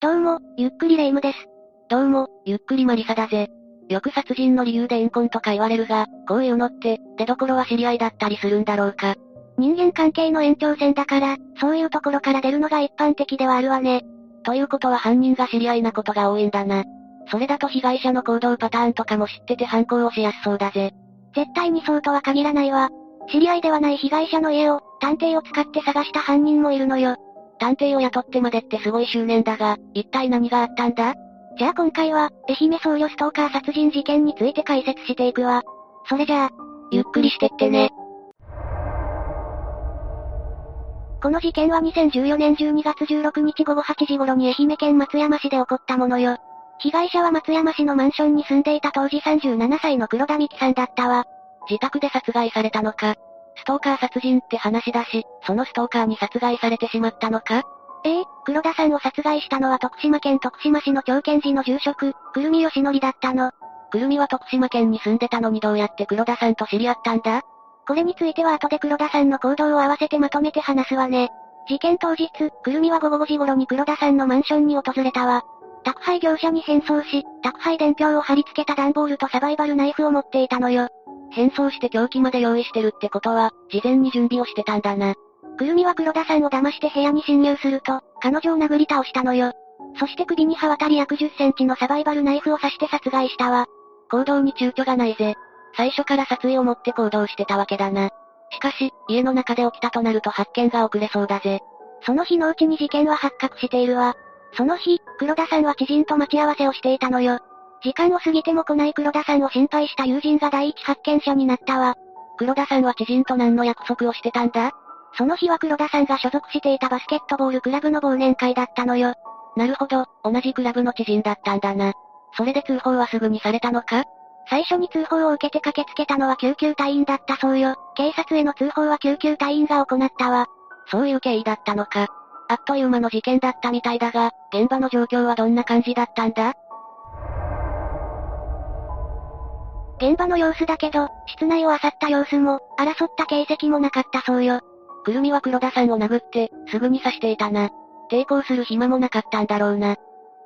どうも、ゆっくりレ夢ムです。どうも、ゆっくりマリサだぜ。よく殺人の理由で怨恨とか言われるが、こういうのって、出所は知り合いだったりするんだろうか。人間関係の延長線だから、そういうところから出るのが一般的ではあるわね。ということは犯人が知り合いなことが多いんだな。それだと被害者の行動パターンとかも知ってて犯行をしやすそうだぜ。絶対にそうとは限らないわ。知り合いではない被害者の家を、探偵を使って探した犯人もいるのよ。探偵を雇ってまでってすごい執念だが、一体何があったんだ？じゃあ今回は、愛媛僧侶ストーカー殺人事件について解説していくわ。それじゃあ、ゆっくりしてってね。この事件は2014年12月16日午後8時頃に愛媛県松山市で起こったものよ。被害者は松山市のマンションに住んでいた当時37歳の黒田美希さんだったわ。自宅で殺害されたのか。ストーカー殺人って話だし、そのストーカーに殺害されてしまったのか？ええ黒田さんを殺害したのは徳島県徳島市の長健寺の住職、くるみよしのりだったの。くるみは徳島県に住んでたのにどうやって黒田さんと知り合ったんだ？これについては後で黒田さんの行動を合わせてまとめて話すわね。事件当日、くるみは午後5時頃に黒田さんのマンションに訪れたわ。宅配業者に変装し、宅配伝票を貼り付けた段ボールとサバイバルナイフを持っていたのよ。変装して凶器まで用意してるってことは、事前に準備をしてたんだな。くるみは黒田さんを騙して部屋に侵入すると、彼女を殴り倒したのよ。そして首に刃渡り約10センチのサバイバルナイフを刺して殺害したわ。行動に躊躇がないぜ。最初から殺意を持って行動してたわけだな。しかし、家の中で起きたとなると発見が遅れそうだぜ。その日のうちに事件は発覚しているわ。その日、黒田さんは知人と待ち合わせをしていたのよ。時間を過ぎても来ない黒田さんを心配した友人が第一発見者になったわ。黒田さんは知人と何の約束をしてたんだ？その日は黒田さんが所属していたバスケットボールクラブの忘年会だったのよ。なるほど、同じクラブの知人だったんだな。それで通報はすぐにされたのか？最初に通報を受けて駆けつけたのは救急隊員だったそうよ。警察への通報は救急隊員が行ったわ。そういう経緯だったのか。あっという間の事件だったみたいだが、現場の状況はどんな感じだったんだ？現場の様子だけど、室内を漁った様子も、争った形跡もなかったそうよ。くるみは黒田さんを殴って、すぐに刺していたな。抵抗する暇もなかったんだろうな。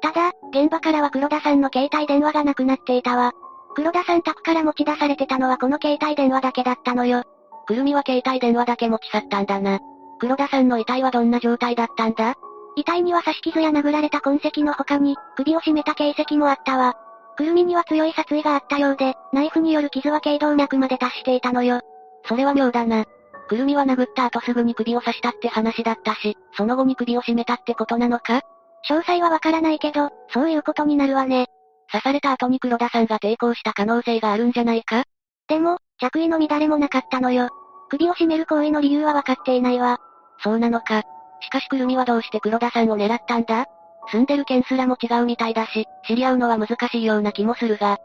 ただ、現場からは黒田さんの携帯電話がなくなっていたわ。黒田さん宅から持ち出されてたのはこの携帯電話だけだったのよ。くるみは携帯電話だけ持ち去ったんだな。黒田さんの遺体はどんな状態だったんだ？遺体には刺し傷や殴られた痕跡の他に、首を絞めた形跡もあったわ。くるみには強い殺意があったようで、ナイフによる傷は頸動脈まで達していたのよ。それは妙だな。くるみは殴った後すぐに首を刺したって話だったし、その後に首を絞めたってことなのか？詳細はわからないけど、そういうことになるわね。刺された後に黒田さんが抵抗した可能性があるんじゃないか？でも、着衣の乱れもなかったのよ。首を絞める行為の理由はわかっていないわ。そうなのか。しかしくるみはどうして黒田さんを狙ったんだ？住んでる県すらも違うみたいだし、知り合うのは難しいような気もするが。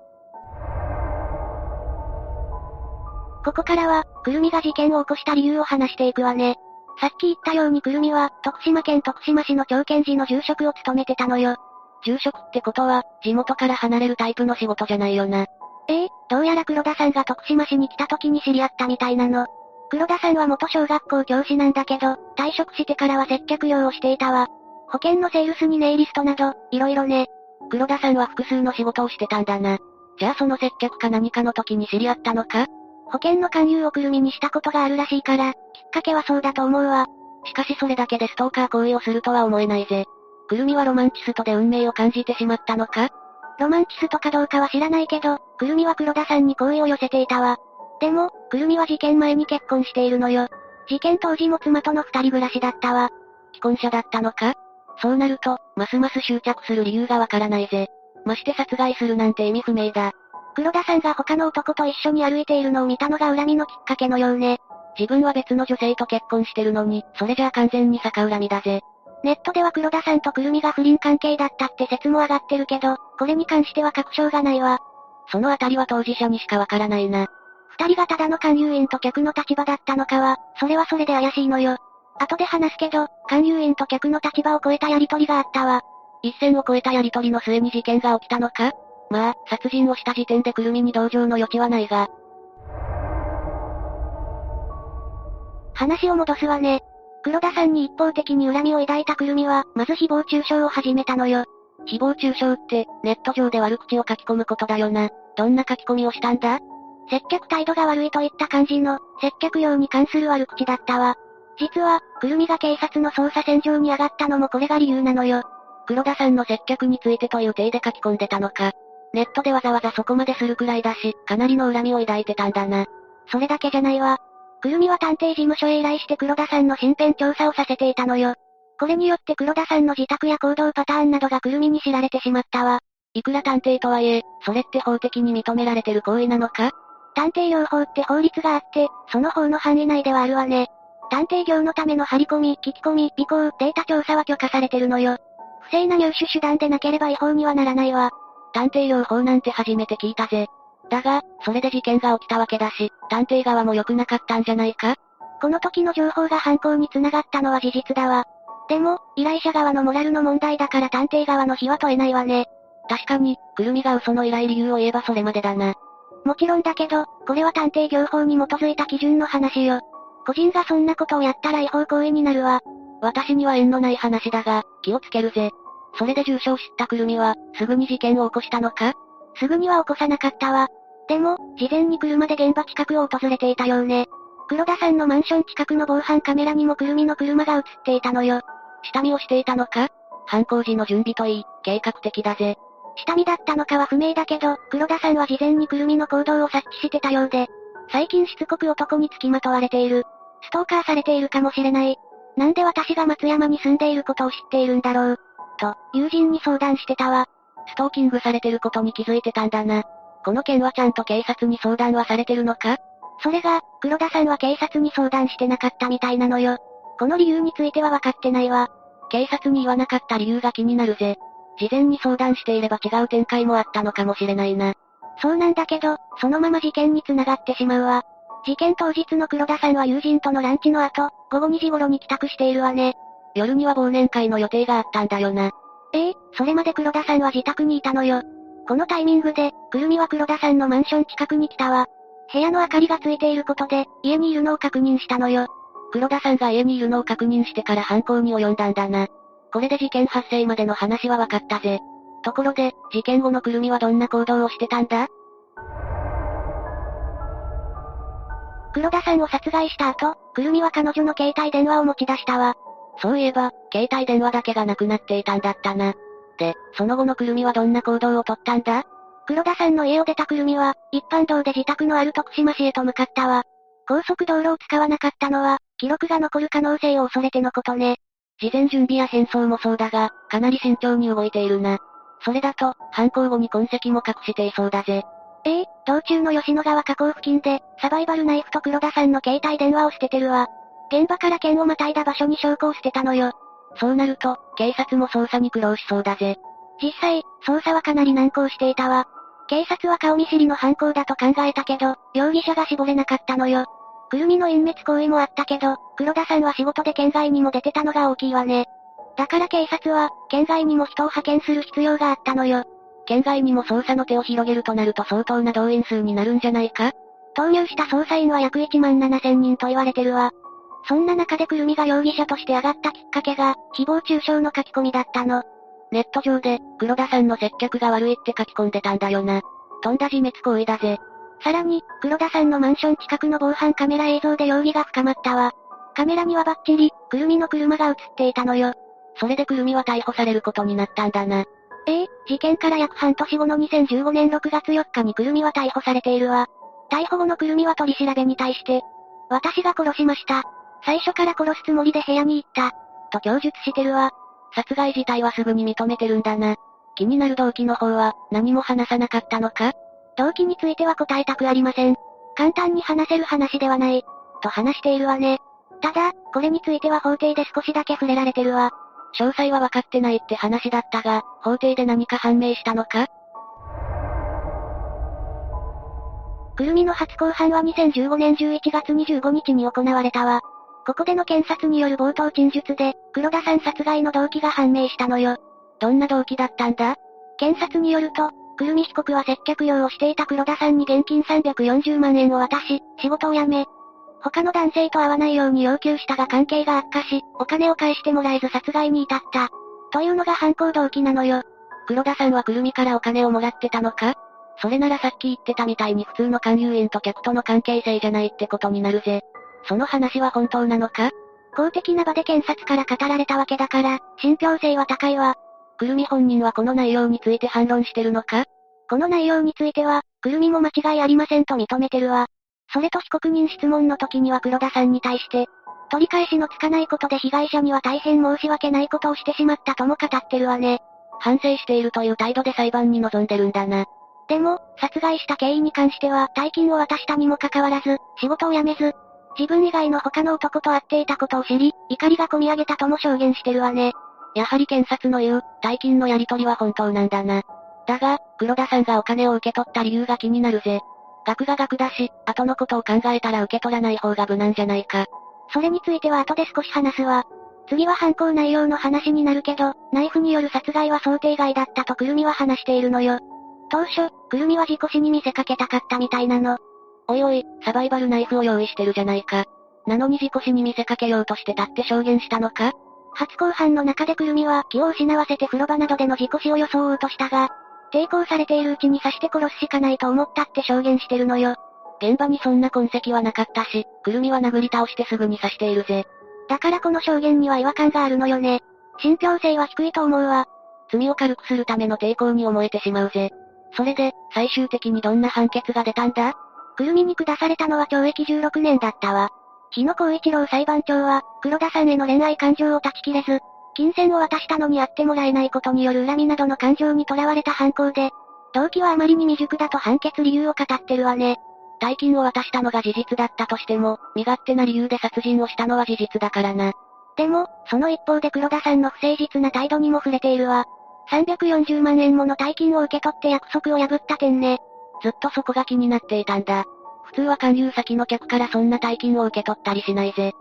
ここからは、くるみが事件を起こした理由を話していくわね。さっき言ったようにくるみは、徳島県徳島市の長健寺の住職を務めてたのよ。住職ってことは、地元から離れるタイプの仕事じゃないよな。ええどうやら黒田さんが徳島市に来た時に知り合ったみたいなの。黒田さんは元小学校教師なんだけど、退職してからは接客業をしていたわ。保険のセールスにネイリストなど、いろいろね。黒田さんは複数の仕事をしてたんだな。じゃあその接客か何かの時に知り合ったのか？保険の勧誘をくるみにしたことがあるらしいから、きっかけはそうだと思うわ。しかしそれだけでストーカー行為をするとは思えないぜ。くるみはロマンチストで運命を感じてしまったのか？ロマンチストかどうかは知らないけど、くるみは黒田さんに好意を寄せていたわ。でも、くるみは事件前に結婚しているのよ。事件当時も妻との二人暮らしだったわ。既婚者だったのか？そうなると、ますます執着する理由がわからないぜ。まして殺害するなんて意味不明だ。黒田さんが他の男と一緒に歩いているのを見たのが恨みのきっかけのようね。自分は別の女性と結婚してるのに、それじゃあ完全に逆恨みだぜ。ネットでは黒田さんとくるみが不倫関係だったって説も上がってるけど、これに関しては確証がないわ。そのあたりは当事者にしかわからないな。二人がただの勧誘員と客の立場だったのかは、それはそれで怪しいのよ。後で話すけど、勧誘員と客の立場を超えたやりとりがあったわ。一線を超えたやりとりの末に事件が起きたのか？まあ、殺人をした時点でくるみに同情の余地はないが。話を戻すわね。黒田さんに一方的に恨みを抱いたくるみは、まず誹謗中傷を始めたのよ。誹謗中傷って、ネット上で悪口を書き込むことだよな。どんな書き込みをしたんだ？接客態度が悪いといった感じの、接客用に関する悪口だったわ。実は、くるみが警察の捜査線上に上がったのもこれが理由なのよ。黒田さんの接客についてという体で書き込んでたのか。ネットでわざわざそこまでするくらいだし、かなりの恨みを抱いてたんだな。それだけじゃないわ。くるみは探偵事務所へ依頼して黒田さんの身辺調査をさせていたのよ。これによって黒田さんの自宅や行動パターンなどがくるみに知られてしまったわ。いくら探偵とはいえ、それって法的に認められてる行為なのか？探偵療法って法律があって、その法の範囲内ではあるわね。探偵業のための張り込み、聞き込み、尾行、データ調査は許可されてるのよ。不正な入手手段でなければ違法にはならないわ。探偵療法なんて初めて聞いたぜ。だが、それで事件が起きたわけだし、探偵側も良くなかったんじゃないか？この時の情報が犯行に繋がったのは事実だわ。でも、依頼者側のモラルの問題だから探偵側の非は問えないわね。確かに、くるみが嘘の依頼理由を言えばそれまでだな。もちろんだけど、これは探偵業法に基づいた基準の話よ。個人がそんなことをやったら違法行為になるわ。私には縁のない話だが、気をつけるぜ。それで重傷を知ったくるみは、すぐに事件を起こしたのか？すぐには起こさなかったわ。でも、事前に車で現場近くを訪れていたようね。黒田さんのマンション近くの防犯カメラにもくるみの車が映っていたのよ。下見をしていたのか？犯行時の準備といい、計画的だぜ。下見だったのかは不明だけど、黒田さんは事前にくるみの行動を察知してたようで、最近しつこく男に付きまとわれている。ストーカーされているかもしれない。なんで私が松山に住んでいることを知っているんだろう？と、友人に相談してたわ。ストーキングされてることに気づいてたんだな。この件はちゃんと警察に相談はされてるのか？それが、黒田さんは警察に相談してなかったみたいなのよ。この理由については分かってないわ。警察に言わなかった理由が気になるぜ。事前に相談していれば違う展開もあったのかもしれないな。そうなんだけど、そのまま事件に繋がってしまうわ。事件当日の黒田さんは友人とのランチの後、午後2時頃に帰宅しているわね。夜には忘年会の予定があったんだよな。ええそれまで黒田さんは自宅にいたのよ。このタイミングで、くるみは黒田さんのマンション近くに来たわ。部屋の明かりがついていることで、家にいるのを確認したのよ。黒田さんが家にいるのを確認してから犯行に及んだんだな。これで事件発生までの話は分かったぜ。ところで、事件後のくるみはどんな行動をしてたんだ？黒田さんを殺害した後、くるみは彼女の携帯電話を持ち出したわ。そういえば、携帯電話だけがなくなっていたんだったな。で、その後のくるみはどんな行動をとったんだ？黒田さんの家を出たくるみは、一般道で自宅のある徳島市へと向かったわ。高速道路を使わなかったのは、記録が残る可能性を恐れてのことね。事前準備や変装もそうだが、かなり慎重に動いているな。それだと、犯行後に痕跡も隠していそうだぜ。ええ道中の吉野川河口付近で、サバイバルナイフと黒田さんの携帯電話を捨ててるわ。現場から県をまたいだ場所に証拠を捨てたのよ。そうなると、警察も捜査に苦労しそうだぜ。実際、捜査はかなり難航していたわ。警察は顔見知りの犯行だと考えたけど、容疑者が絞れなかったのよ。くるみの隠滅行為もあったけど、黒田さんは仕事で県外にも出てたのが大きいわね。だから警察は、県外にも人を派遣する必要があったのよ。県外にも捜査の手を広げるとなると相当な動員数になるんじゃないか？投入した捜査員は約1万7000人と言われてるわ。そんな中でくるみが容疑者として上がったきっかけが、誹謗中傷の書き込みだったの。ネット上で、黒田さんの接客が悪いって書き込んでたんだよな。とんだ自滅行為だぜ。さらに、黒田さんのマンション近くの防犯カメラ映像で容疑が深まったわ。カメラにはバッチリ、くるみの車が映っていたのよ。それでくるみは逮捕されることになったんだな。ええ事件から約半年後の2015年6月4日にくるみは逮捕されているわ。逮捕後のくるみは取り調べに対して、私が殺しました。最初から殺すつもりで部屋に行った。と供述してるわ。殺害自体はすぐに認めてるんだな。気になる動機の方は、何も話さなかったのか？動機については答えたくありません。簡単に話せる話ではない。と話しているわね。ただ、これについては法廷で少しだけ触れられてるわ。詳細は分かってないって話だったが、法廷で何か判明したのか？くるみの初公判は2015年11月25日に行われたわ。ここでの検察による冒頭陳述で、黒田さん殺害の動機が判明したのよ。どんな動機だったんだ？検察によると、くるみ被告は接客業をしていた黒田さんに現金340万円を渡し、仕事を辞め、他の男性と会わないように要求したが関係が悪化し、お金を返してもらえず殺害に至った。というのが犯行動機なのよ。黒田さんはくるみからお金をもらってたのか？それならさっき言ってたみたいに普通の勧誘員と客との関係性じゃないってことになるぜ。その話は本当なのか？公的な場で検察から語られたわけだから、信憑性は高いわ。くるみ本人はこの内容について反論してるのか？この内容については、くるみも間違いありませんと認めてるわ。それと被告人質問の時には黒田さんに対して、取り返しのつかないことで被害者には大変申し訳ないことをしてしまったとも語ってるわね。反省しているという態度で裁判に臨んでるんだな。でも、殺害した経緯に関しては大金を渡したにもかかわらず、仕事を辞めず、自分以外の他の男と会っていたことを知り、怒りが込み上げたとも証言してるわね。やはり検察の言う、大金のやり取りは本当なんだな。だが、黒田さんがお金を受け取った理由が気になるぜ。額が額だし、後のことを考えたら受け取らない方が無難じゃないか。それについては後で少し話すわ。次は犯行内容の話になるけど、ナイフによる殺害は想定外だったとくるみは話しているのよ。当初、くるみは事故死に見せかけたかったみたいなの。おいおい、サバイバルナイフを用意してるじゃないか。なのに事故死に見せかけようとしてたって証言したのか？初公判の中でくるみは気を失わせて風呂場などでの事故死を装おうとしたが、抵抗されているうちに刺して殺すしかないと思ったって証言してるのよ。現場にそんな痕跡はなかったし、くるみは殴り倒してすぐに刺しているぜ。だからこの証言には違和感があるのよね。信憑性は低いと思うわ。罪を軽くするための抵抗に思えてしまうぜ。それで、最終的にどんな判決が出たんだ？くるみに下されたのは懲役16年だったわ。日野光一郎裁判長は、黒田さんへの恋愛感情を断ち切れず、金銭を渡したのに会ってもらえないことによる恨みなどの感情にとらわれた犯行で、動機はあまりに未熟だと判決理由を語ってるわね。大金を渡したのが事実だったとしても、身勝手な理由で殺人をしたのは事実だからな。でも、その一方で黒田さんの不誠実な態度にも触れているわ。340万円もの大金を受け取って約束を破った点ね。ずっとそこが気になっていたんだ。普通は勧誘先の客からそんな大金を受け取ったりしないぜ。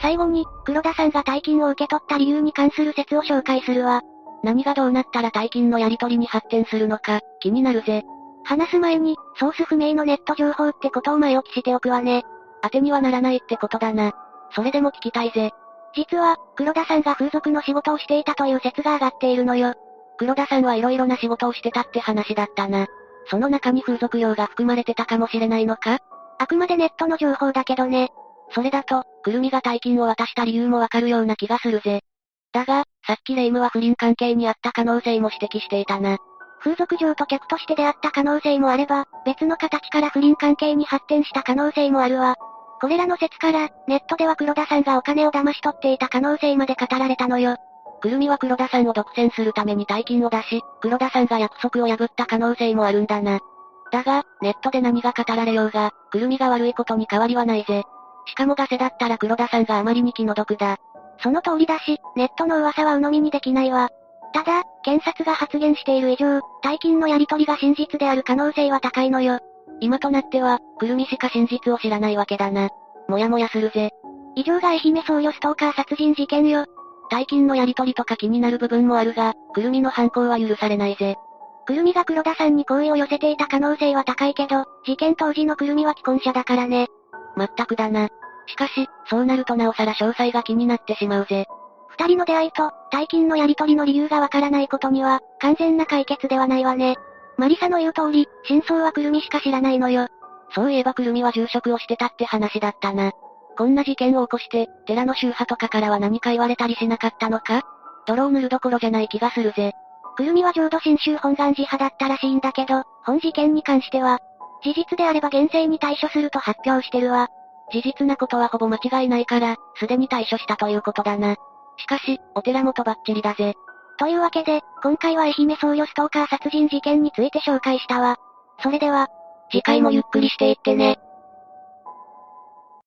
最後に、黒田さんが大金を受け取った理由に関する説を紹介するわ。何がどうなったら大金のやり取りに発展するのか、気になるぜ。話す前に、ソース不明のネット情報ってことを前置きしておくわね。当てにはならないってことだな。それでも聞きたいぜ。実は、黒田さんが風俗の仕事をしていたという説が上がっているのよ。黒田さんはいろいろな仕事をしてたって話だったな。その中に風俗用が含まれてたかもしれないのか？あくまでネットの情報だけどね。それだと、くるみが大金を渡した理由もわかるような気がするぜ。だが、さっきレイムは不倫関係にあった可能性も指摘していたな。風俗嬢と客として出会った可能性もあれば、別の形から不倫関係に発展した可能性もあるわ。これらの説から、ネットでは黒田さんがお金を騙し取っていた可能性まで語られたのよ。くるみは黒田さんを独占するために大金を出し、黒田さんが約束を破った可能性もあるんだな。だが、ネットで何が語られようが、くるみが悪いことに変わりはないぜ。しかもガセだったら黒田さんがあまりに気の毒だ。その通りだし、ネットの噂は鵜呑みにできないわ。ただ、検察が発言している以上、大金のやり取りが真実である可能性は高いのよ。今となっては、くるみしか真実を知らないわけだな。もやもやするぜ。以上が愛媛僧侶ストーカー殺人事件よ。大金のやり取りとか気になる部分もあるが、くるみの犯行は許されないぜ。くるみが黒田さんに好意を寄せていた可能性は高いけど、事件当時のくるみは既婚者だからね。まったくだな。しかし、そうなるとなおさら詳細が気になってしまうぜ。二人の出会いと、大金のやり取りの理由がわからないことには、完全な解決ではないわね。マリサの言う通り、真相はくるみしか知らないのよ。そういえばくるみは住職をしてたって話だったな。こんな事件を起こして、寺の宗派とかからは何か言われたりしなかったのか？泥を塗るどころじゃない気がするぜ。くるみは浄土真宗本願寺派だったらしいんだけど、本事件に関しては、事実であれば厳正に対処すると発表してるわ。事実なことはほぼ間違いないから、すでに対処したということだな。しかし、お寺元ばっちりだぜ。というわけで、今回は愛媛僧侶ストーカー殺人事件について紹介したわ。それでは、次回もゆっくりしていってね。